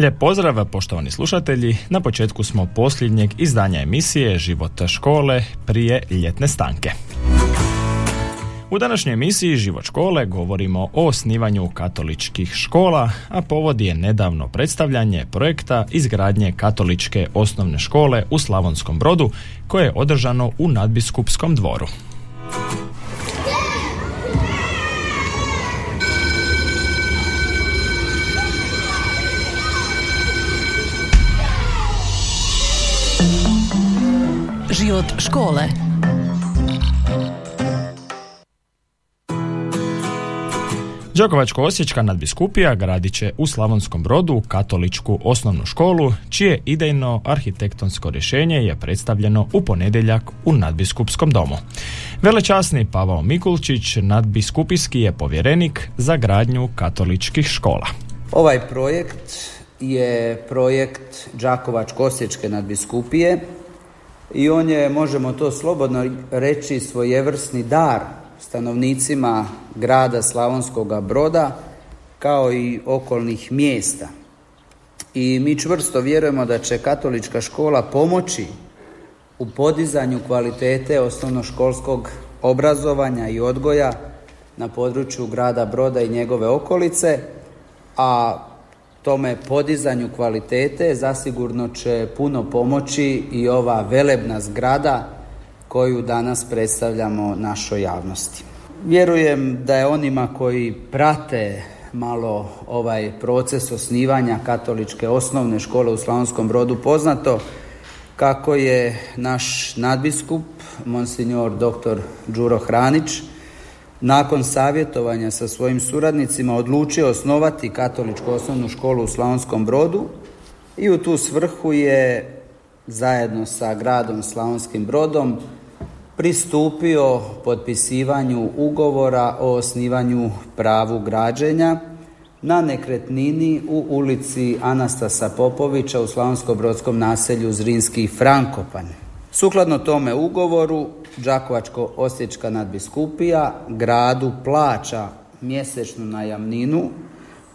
Lijep pozdrav, poštovani slušatelji. Na početku smo posljednjeg izdanja emisije Život škole prije ljetne stanke. U današnjoj emisiji Život škole govorimo o osnivanju katoličkih škola, a povod je nedavno predstavljanje projekta izgradnje katoličke osnovne škole u Slavonskom brodu koje je održano u nadbiskupskom dvoru. Život škole Đakovačko-osječka nadbiskupija gradit će u Slavonskom brodu katoličku osnovnu školu, čije idejno arhitektonsko rješenje je predstavljeno u ponedjeljak u nadbiskupskom domu. Velečasni Pavao Mikulčić, nadbiskupijski je povjerenik za gradnju katoličkih škola. Ovaj projekt je projekt Đakovačko-osječke nadbiskupije i on je, možemo to slobodno reći, svojevrsni dar stanovnicima grada Slavonskoga broda kao i okolnih mjesta. I mi čvrsto vjerujemo da će katolička škola pomoći u podizanju kvalitete osnovnoškolskog obrazovanja i odgoja na području grada Broda i njegove okolice, a tome podizanju kvalitete zasigurno će puno pomoći i ova velebna zgrada koju danas predstavljamo našoj javnosti. Vjerujem da je onima koji prate malo ovaj proces osnivanja katoličke osnovne škole u Slavonskom brodu poznato kako je naš nadbiskup, monsignor dr. Đuro Hranić, nakon savjetovanja sa svojim suradnicima odlučio osnovati katoličku osnovnu školu u Slavonskom brodu i u tu svrhu je zajedno sa gradom Slavonskim brodom pristupio potpisivanju ugovora o osnivanju pravu građenja na nekretnini u ulici Anastasa Popovića u Slavonsko-brodskom naselju Zrinski Frankopan. Sukladno tome ugovoru, Đakovačko-Osječka nadbiskupija gradu plaća mjesečnu najamninu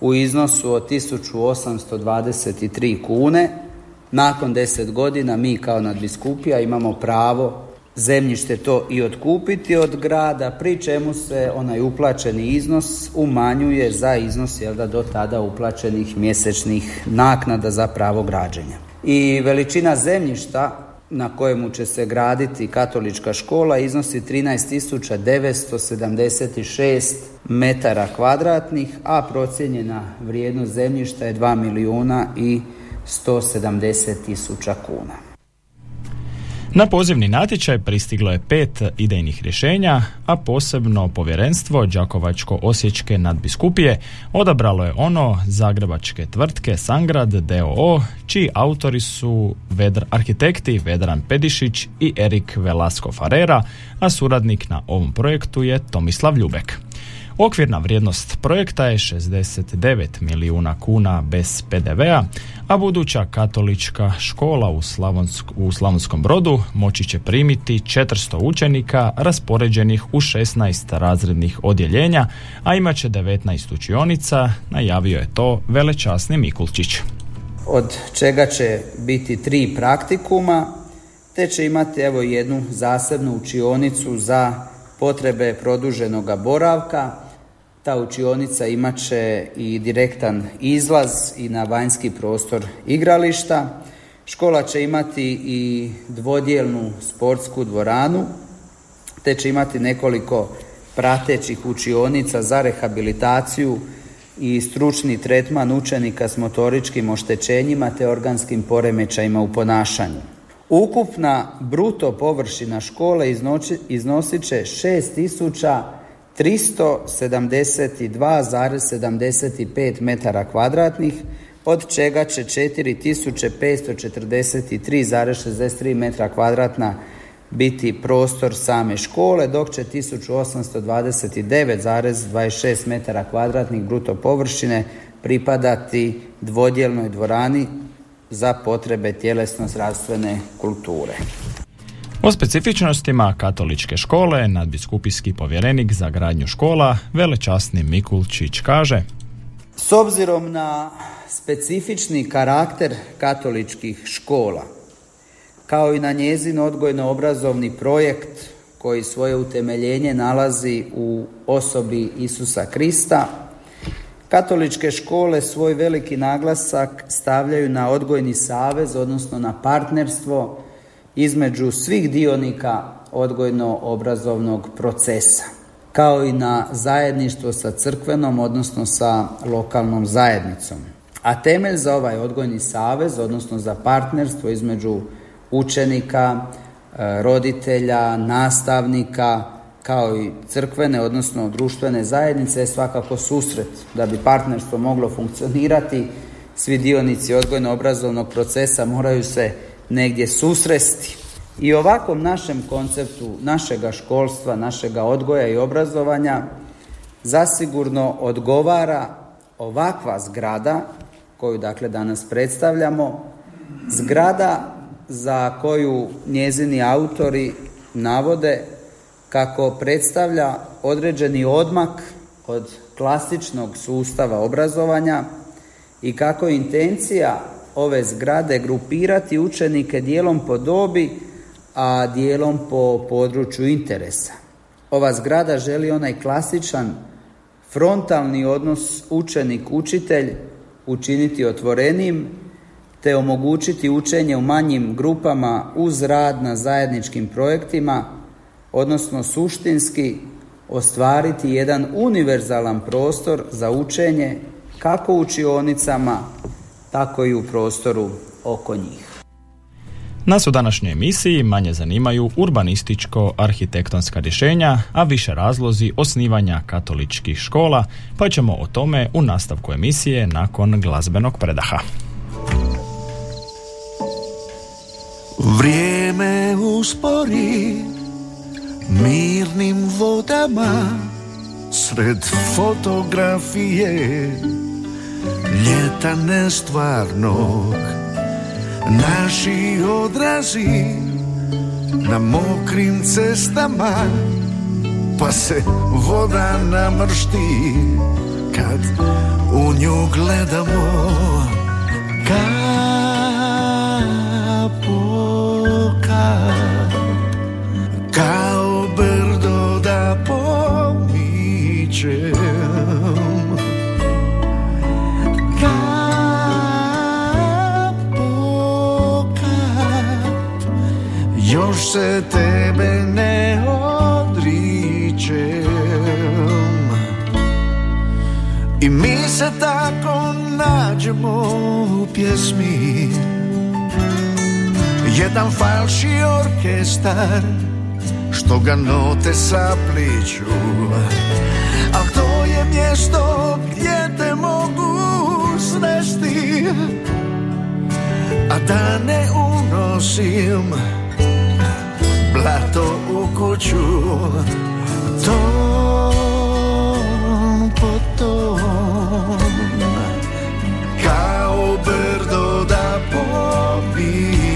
u iznosu od 1823 kune. Nakon 10 godina mi kao nadbiskupija imamo pravo zemljište to i otkupiti od grada, pri čemu se onaj uplaćeni iznos umanjuje za iznos jel da, do tada uplaćenih mjesečnih naknada za pravo građenja. I veličina zemljišta na kojemu će se graditi katolička škola iznosi 13.976 metara kvadratnih, a procijenjena vrijednost zemljišta je 2 milijuna i 170 tisuća kuna. Na pozivni natječaj pristiglo je pet idejnih rješenja, a posebno povjerenstvo Đakovačko-Osječke nadbiskupije odabralo je ono zagrebačke tvrtke Sangrad DOO, čiji autori su vedr, arhitekti Vedran Pedišić i Erik Velasco Farera, a suradnik na ovom projektu je Tomislav Ljubek. Okvirna vrijednost projekta je 69 milijuna kuna bez PDV-a, a buduća katolička škola u, Slavonsk, u Slavonskom brodu moći će primiti 400 učenika raspoređenih u 16 razrednih odjeljenja, a imat će 19 učionica, najavio je to velečasni Mikulčić. Od čega će biti tri praktikuma, te će imati evo jednu zasebnu učionicu za potrebe produženog boravka, ta učionica imat će i direktan izlaz i na vanjski prostor igrališta. Škola će imati i dvodjelnu sportsku dvoranu, te će imati nekoliko pratećih učionica za rehabilitaciju i stručni tretman učenika s motoričkim oštećenjima te organskim poremećajima u ponašanju. Ukupna bruto površina škole iznosit će 6000 372,75 metara kvadratnih, od čega će 4543,63 metra kvadratna biti prostor same škole, dok će 1829,26 metara kvadratnih bruto površine pripadati dvodjelnoj dvorani za potrebe tjelesno-zdravstvene kulture. O specifičnostima katoličke škole nadbiskupijski povjerenik za gradnju škola velečasni Mikulčić kaže S obzirom na specifični karakter katoličkih škola, kao i na njezin odgojno-obrazovni projekt koji svoje utemeljenje nalazi u osobi Isusa Krista, katoličke škole svoj veliki naglasak stavljaju na odgojni savez, odnosno na partnerstvo između svih dionika odgojno-obrazovnog procesa, kao i na zajedništvo sa crkvenom, odnosno sa lokalnom zajednicom. A temelj za ovaj odgojni savez, odnosno za partnerstvo između učenika, e, roditelja, nastavnika, kao i crkvene, odnosno društvene zajednice je svakako susret. Da bi partnerstvo moglo funkcionirati, svi dionici odgojno-obrazovnog procesa moraju se negdje susresti. I ovakvom našem konceptu našega školstva, našega odgoja i obrazovanja zasigurno odgovara ovakva zgrada koju dakle danas predstavljamo, zgrada za koju njezini autori navode kako predstavlja određeni odmak od klasičnog sustava obrazovanja i kako intencija ove zgrade grupirati učenike dijelom po dobi, a dijelom po području interesa. Ova zgrada želi onaj klasičan frontalni odnos učenik-učitelj učiniti otvorenim te omogućiti učenje u manjim grupama uz rad na zajedničkim projektima, odnosno suštinski ostvariti jedan univerzalan prostor za učenje kako u učionicama, tako i u prostoru oko njih. Nas u današnjoj emisiji manje zanimaju urbanističko-arhitektonska rješenja, a više razlozi osnivanja katoličkih škola, pa ćemo o tome u nastavku emisije nakon glazbenog predaha. Vrijeme uspori mirnim vodama sred fotografije. Ljeta nestvarnog naši odrazi na mokrim cestama pa se voda namršti. Kad u nju gledamo kad kao se tebe ne odričem. I mi se tako nađemo u pjesmi. Jedan falši orkestar Što ga note sapliću. Al to je mjesto gdje te mogu svesti. A da ne unosim Blato u kuću. Ton po ton. Kao brdo da pobičem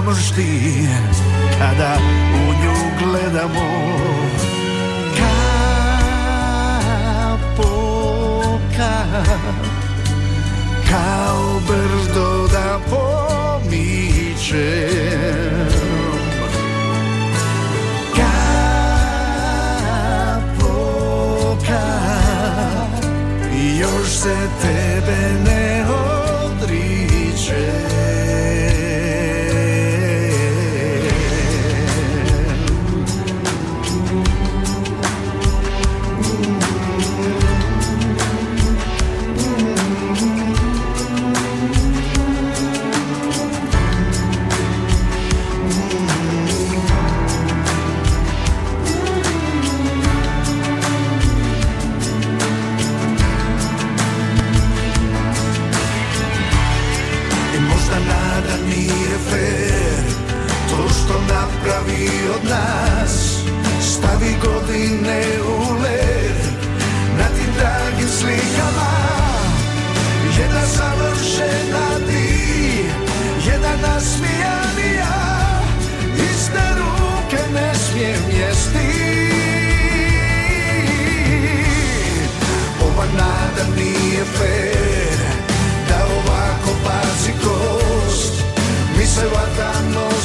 voda namršti Kada u nju gledamo. Kap po kap Kao brdo da pomičem Kap po kap Još se tebe ne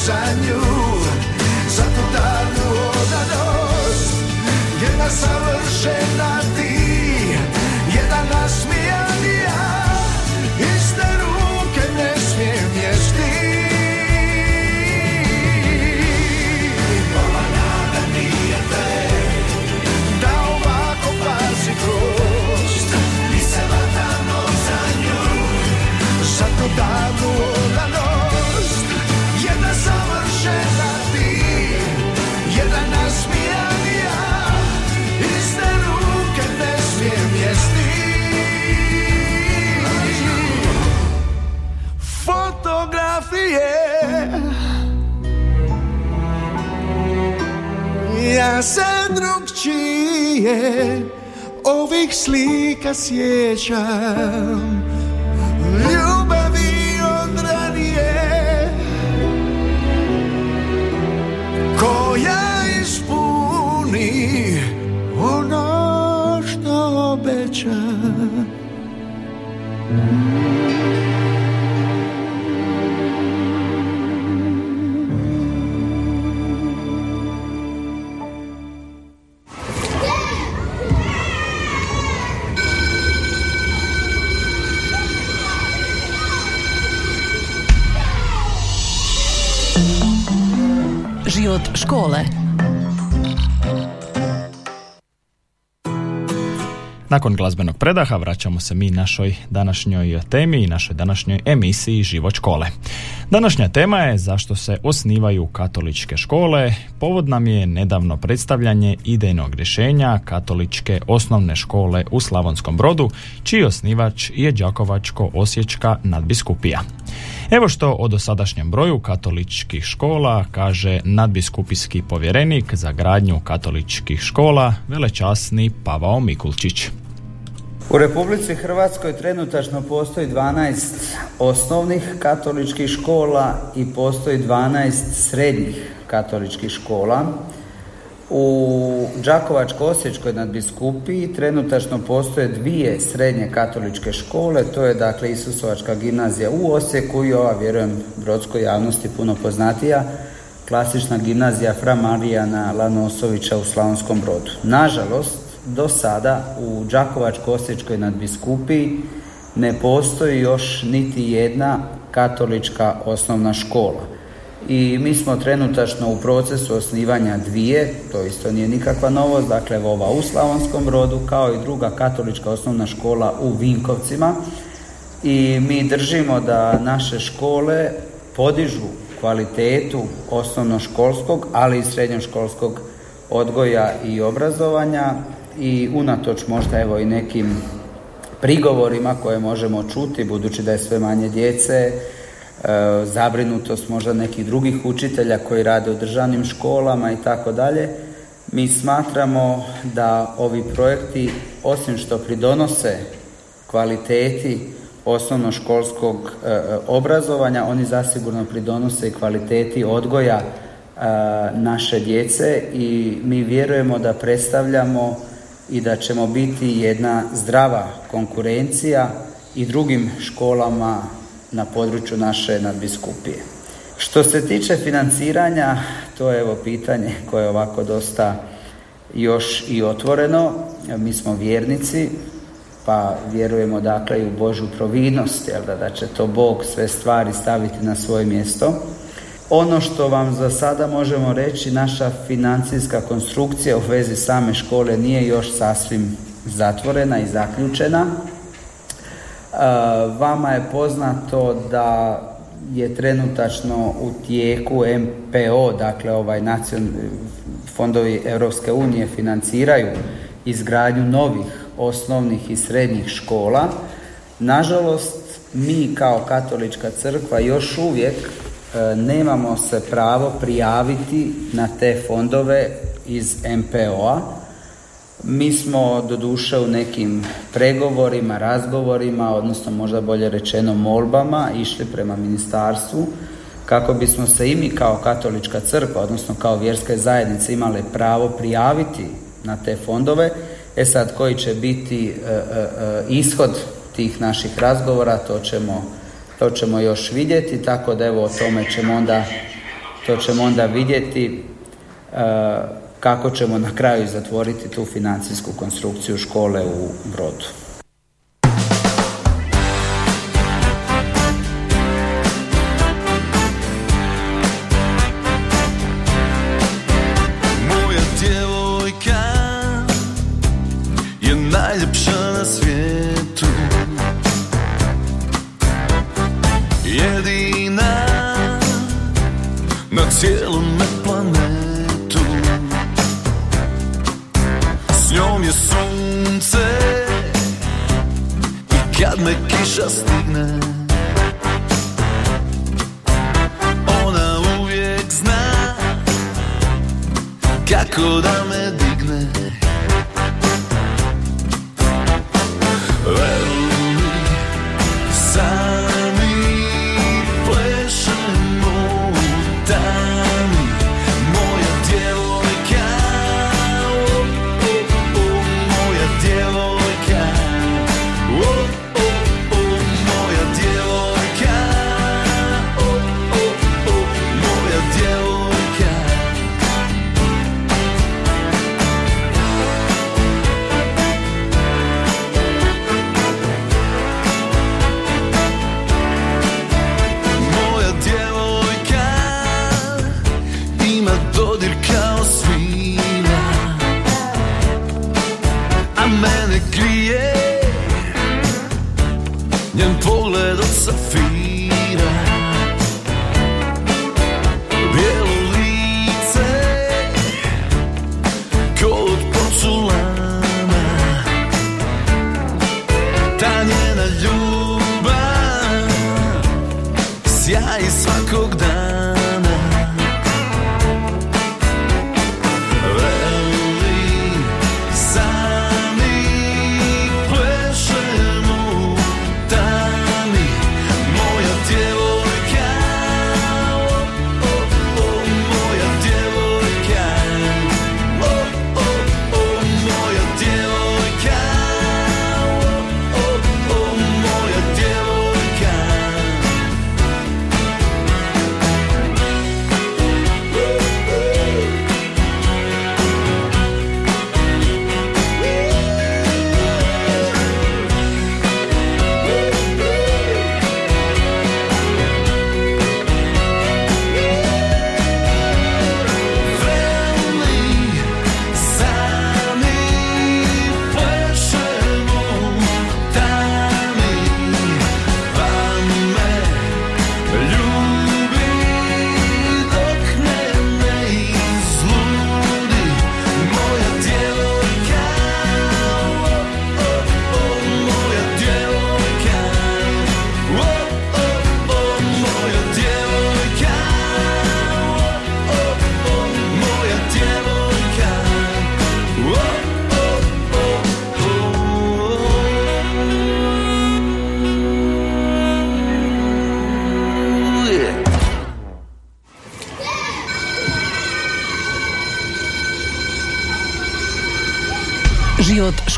za nju Za tu davnu odanost Jedna savršena Se drugčije ovih slika sjećam Život škole. Nakon glazbenog predaha vraćamo se mi našoj današnjoj temi i našoj današnjoj emisiji Život škole. Današnja tema je zašto se osnivaju katoličke škole. Povod nam je nedavno predstavljanje idejnog rješenja katoličke osnovne škole u Slavonskom Brodu, čiji osnivač je Đakovačko-Osječka nadbiskupija. Evo što o dosadašnjem broju katoličkih škola kaže nadbiskupijski povjerenik za gradnju katoličkih škola, velečasni Pavao Mikulčić. U Republici Hrvatskoj trenutačno postoji 12 osnovnih katoličkih škola i postoji 12 srednjih katoličkih škola. U Đakovačko-Osječkoj nadbiskupiji trenutačno postoje dvije srednje katoličke škole, to je dakle Isusovačka gimnazija u Osijeku i ova, vjerujem, brodskoj javnosti puno poznatija, klasična gimnazija Fra Marijana Lanosovića u Slavonskom Brodu. Nažalost, do sada u Đakovačko-Osječkoj nadbiskupiji ne postoji još niti jedna katolička osnovna škola. I mi smo trenutačno u procesu osnivanja dvije, to isto nije nikakva novost, dakle ova u Slavonskom Brodu kao i druga katolička osnovna škola u Vinkovcima. I mi držimo da naše škole podižu kvalitetu osnovnoškolskog, ali i srednjoškolskog odgoja i obrazovanja i unatoč možda evo i nekim prigovorima koje možemo čuti budući da je sve manje djece, zabrinutost možda nekih drugih učitelja koji rade u državnim školama i tako dalje. Mi smatramo da ovi projekti osim što pridonose kvaliteti osnovnoškolskog e, obrazovanja, oni zasigurno pridonose kvaliteti odgoja naše djece i mi vjerujemo da predstavljamo i da ćemo biti jedna zdrava konkurencija i drugim školama na području naše nadbiskupije. Što se tiče financiranja, to je evo pitanje koje je ovako dosta još i otvoreno. Mi smo vjernici, pa vjerujemo dakle i u Božu providnost, jel da, da će to Bog sve stvari staviti na svoje mjesto. Ono što vam za sada možemo reći, naša financijska konstrukcija u vezi same škole nije još sasvim zatvorena i zaključena. E, vama je poznato da je trenutačno u tijeku MPO, dakle ovaj nacion, fondovi Europske unije financiraju izgradnju novih osnovnih i srednjih škola. Nažalost, mi kao katolička crkva još uvijek e, nemamo se pravo prijaviti na te fondove iz MPO-a mi smo doduše u nekim pregovorima, razgovorima, odnosno možda bolje rečeno molbama, išli prema ministarstvu kako bismo se i mi kao katolička crkva, odnosno kao vjerske zajednice imale pravo prijaviti na te fondove. E sad, koji će biti e, e, e, ishod tih naših razgovora, to ćemo, to ćemo još vidjeti, tako da evo o tome ćemo onda, to ćemo onda vidjeti kako ćemo na kraju zatvoriti tu financijsku konstrukciju škole u Brodu. Jedina na cijelom stigne Ona uvijek zna Kako da me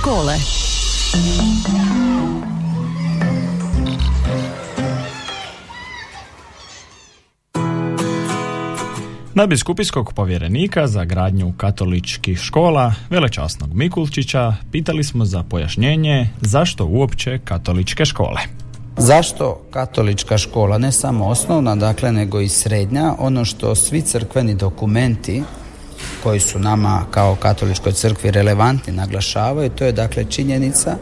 škole. Nadbiskupijskog povjerenika za gradnju katoličkih škola Velečasnog Mikulčića pitali smo za pojašnjenje zašto uopće katoličke škole. Zašto katolička škola, ne samo osnovna, dakle, nego i srednja, ono što svi crkveni dokumenti koji su nama kao katoličkoj crkvi relevantni naglašavaju, to je dakle činjenica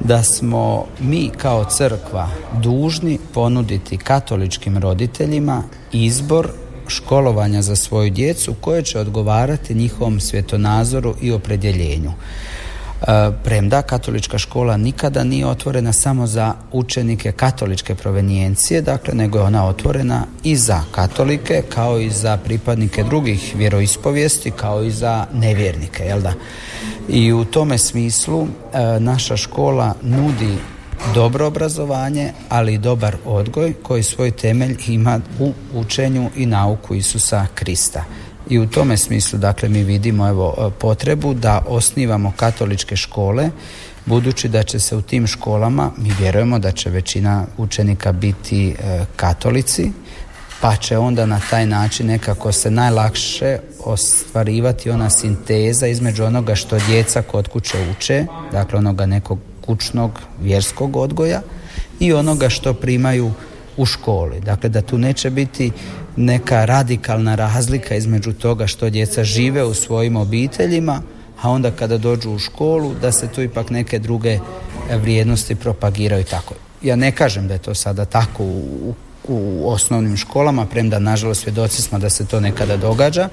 da smo mi kao crkva dužni ponuditi katoličkim roditeljima izbor školovanja za svoju djecu koje će odgovarati njihovom svjetonazoru i opredjeljenju. E, premda katolička škola nikada nije otvorena samo za učenike katoličke provenijencije, dakle nego je ona otvorena i za katolike kao i za pripadnike drugih vjeroispovijesti kao i za nevjernike, jel da? I u tome smislu e, naša škola nudi dobro obrazovanje, ali i dobar odgoj koji svoj temelj ima u učenju i nauku Isusa Krista. I u tome smislu dakle mi vidimo evo potrebu da osnivamo katoličke škole. Budući da će se u tim školama mi vjerujemo da će većina učenika biti e, katolici pa će onda na taj način nekako se najlakše ostvarivati ona sinteza između onoga što djeca kod kuće uče, dakle onoga nekog kućnog vjerskog odgoja i onoga što primaju u školi. Dakle, da tu neće biti neka radikalna razlika između toga što djeca žive u svojim obiteljima, a onda kada dođu u školu da se tu ipak neke druge vrijednosti propagiraju tako. Ja ne kažem da je to sada tako u, u osnovnim školama, premda nažalost svjedoci smo da se to nekada događa,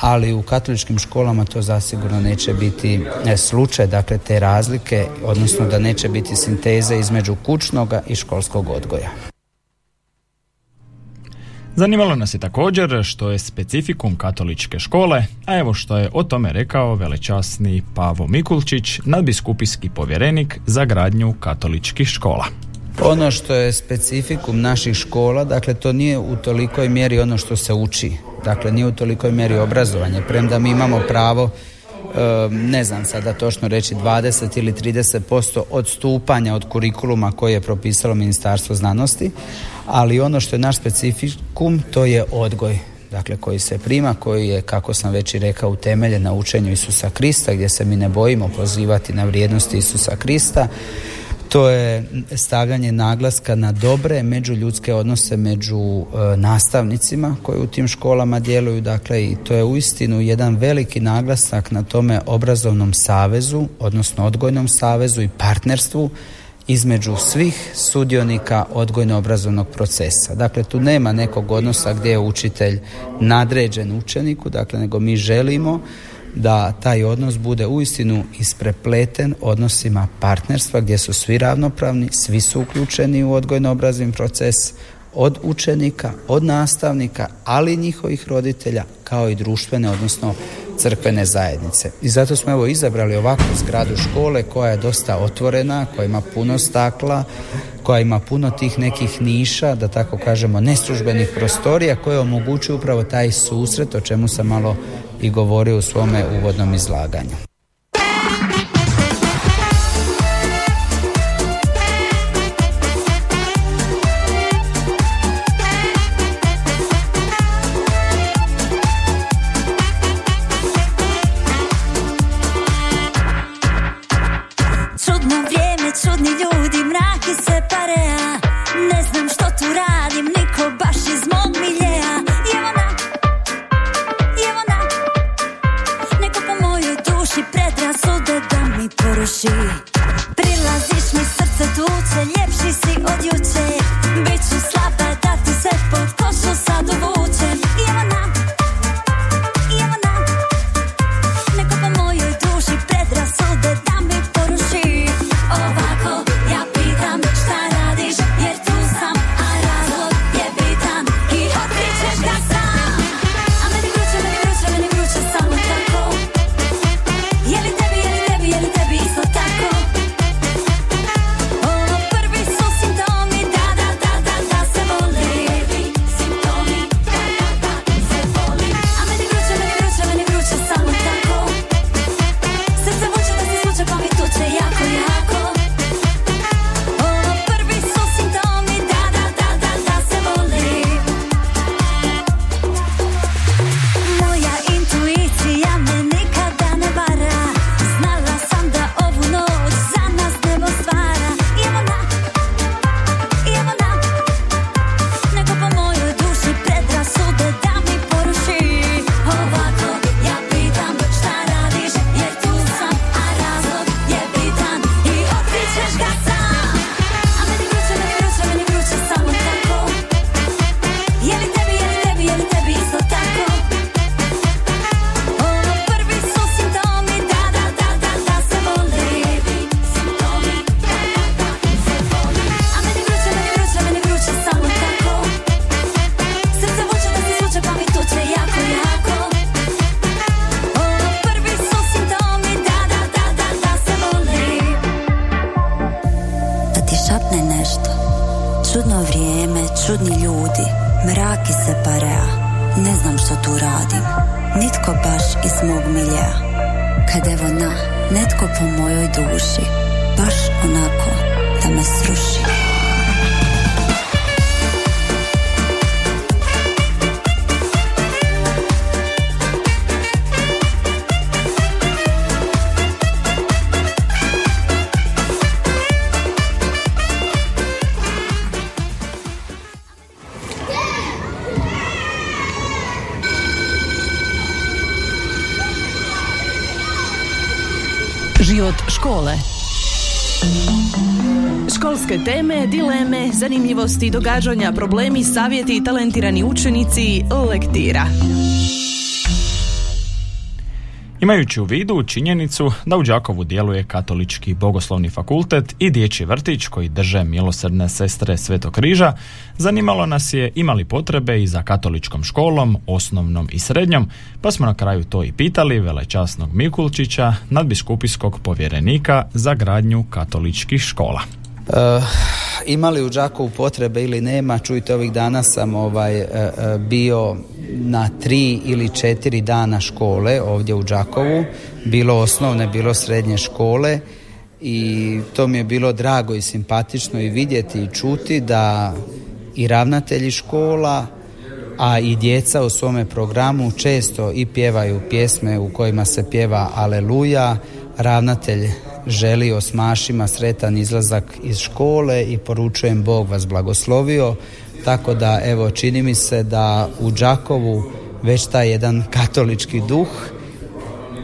ali u katoličkim školama to zasigurno neće biti e, slučaj, dakle te razlike, odnosno da neće biti sinteze između kućnog i školskog odgoja. Zanimalo nas je također što je specifikum katoličke škole, a evo što je o tome rekao velečasni Pavo Mikulčić, nadbiskupijski povjerenik za gradnju katoličkih škola. Ono što je specifikum naših škola, dakle to nije u tolikoj mjeri ono što se uči, dakle nije u tolikoj mjeri obrazovanje, premda mi imamo pravo ne znam sada točno reći 20 ili 30% odstupanja od kurikuluma koje je propisalo Ministarstvo znanosti, ali ono što je naš specifikum to je odgoj dakle koji se prima, koji je, kako sam već i rekao, utemeljen na učenju Isusa Krista, gdje se mi ne bojimo pozivati na vrijednosti Isusa Krista, to je stavljanje naglaska na dobre međuljudske odnose među e, nastavnicima koji u tim školama djeluju, dakle i to je uistinu jedan veliki naglasak na tome obrazovnom savezu, odnosno odgojnom savezu i partnerstvu između svih sudionika odgojno-obrazovnog procesa. Dakle, tu nema nekog odnosa gdje je učitelj nadređen učeniku, dakle, nego mi želimo da taj odnos bude uistinu isprepleten odnosima partnerstva gdje su svi ravnopravni, svi su uključeni u odgojno-obrazovni proces od učenika, od nastavnika, ali i njihovih roditelja kao i društvene, odnosno crkvene zajednice. I zato smo evo izabrali ovakvu zgradu škole koja je dosta otvorena, koja ima puno stakla, koja ima puno tih nekih niša, da tako kažemo, neslužbenih prostorija koje omogućuju upravo taj susret o čemu sam malo i govorio u svome uvodnom izlaganju. me. Školske teme, dileme, zanimljivosti, događanja, problemi, savjeti i talentirani učenici, lektira. Imajući u vidu činjenicu da u Đakovu djeluje katolički bogoslovni fakultet i dječji vrtić koji drže milosrdne sestre Svetog križa, zanimalo nas je imali potrebe i za katoličkom školom, osnovnom i srednjom, pa smo na kraju to i pitali velečasnog Mikulčića, nadbiskupijskog povjerenika za gradnju katoličkih škola. Uh, ima li u Đakovu potrebe ili nema, čujte ovih dana sam ovaj uh, bio na tri ili četiri dana škole ovdje u Đakovu, bilo osnovne, bilo srednje škole. I to mi je bilo drago i simpatično i vidjeti i čuti da i ravnatelji škola, a i djeca u svome programu često i pjevaju pjesme u kojima se pjeva Aleluja, ravnatelj želi osmašima sretan izlazak iz škole i poručujem Bog vas blagoslovio, tako da evo čini mi se da u Đakovu već taj jedan katolički duh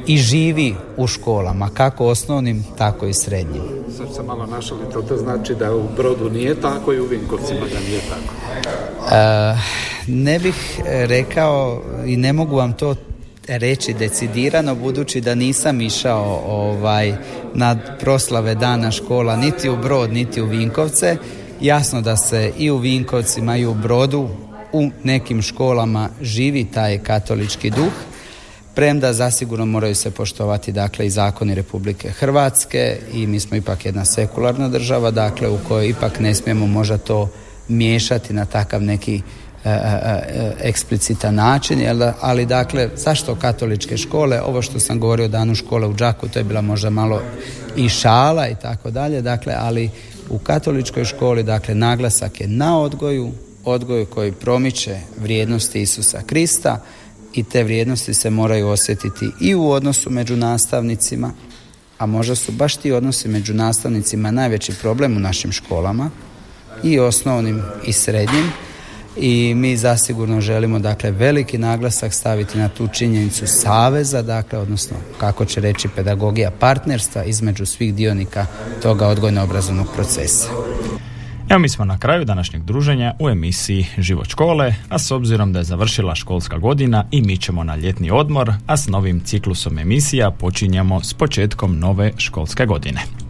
i živi u školama, kako osnovnim, tako i srednjim. Sad se malo našalite, to znači da u Brodu nije tako i u Vinkovcima da nije tako? E, ne bih rekao i ne mogu vam to reći decidirano budući da nisam išao ovaj na proslave dana škola niti u Brod niti u Vinkovce. Jasno da se i u Vinkovcima i u Brodu u nekim školama živi taj katolički duh premda zasigurno moraju se poštovati dakle i zakoni Republike Hrvatske i mi smo ipak jedna sekularna država dakle u kojoj ipak ne smijemo možda to miješati na takav neki E, e, e, eksplicitan način, ali dakle, zašto katoličke škole? Ovo što sam govorio o danu škole u Đaku, to je bila možda malo i šala i tako dalje, dakle, ali u katoličkoj školi, dakle, naglasak je na odgoju, odgoju koji promiče vrijednosti Isusa Krista i te vrijednosti se moraju osjetiti i u odnosu među nastavnicima, a možda su baš ti odnosi među nastavnicima najveći problem u našim školama, i osnovnim i srednjim, i mi zasigurno želimo dakle veliki naglasak staviti na tu činjenicu saveza, dakle odnosno kako će reći pedagogija partnerstva između svih dionika toga odgojno-obrazovnog procesa. Evo mi smo na kraju današnjeg druženja u emisiji Život škole, a s obzirom da je završila školska godina i mi ćemo na ljetni odmor, a s novim ciklusom emisija počinjemo s početkom nove školske godine.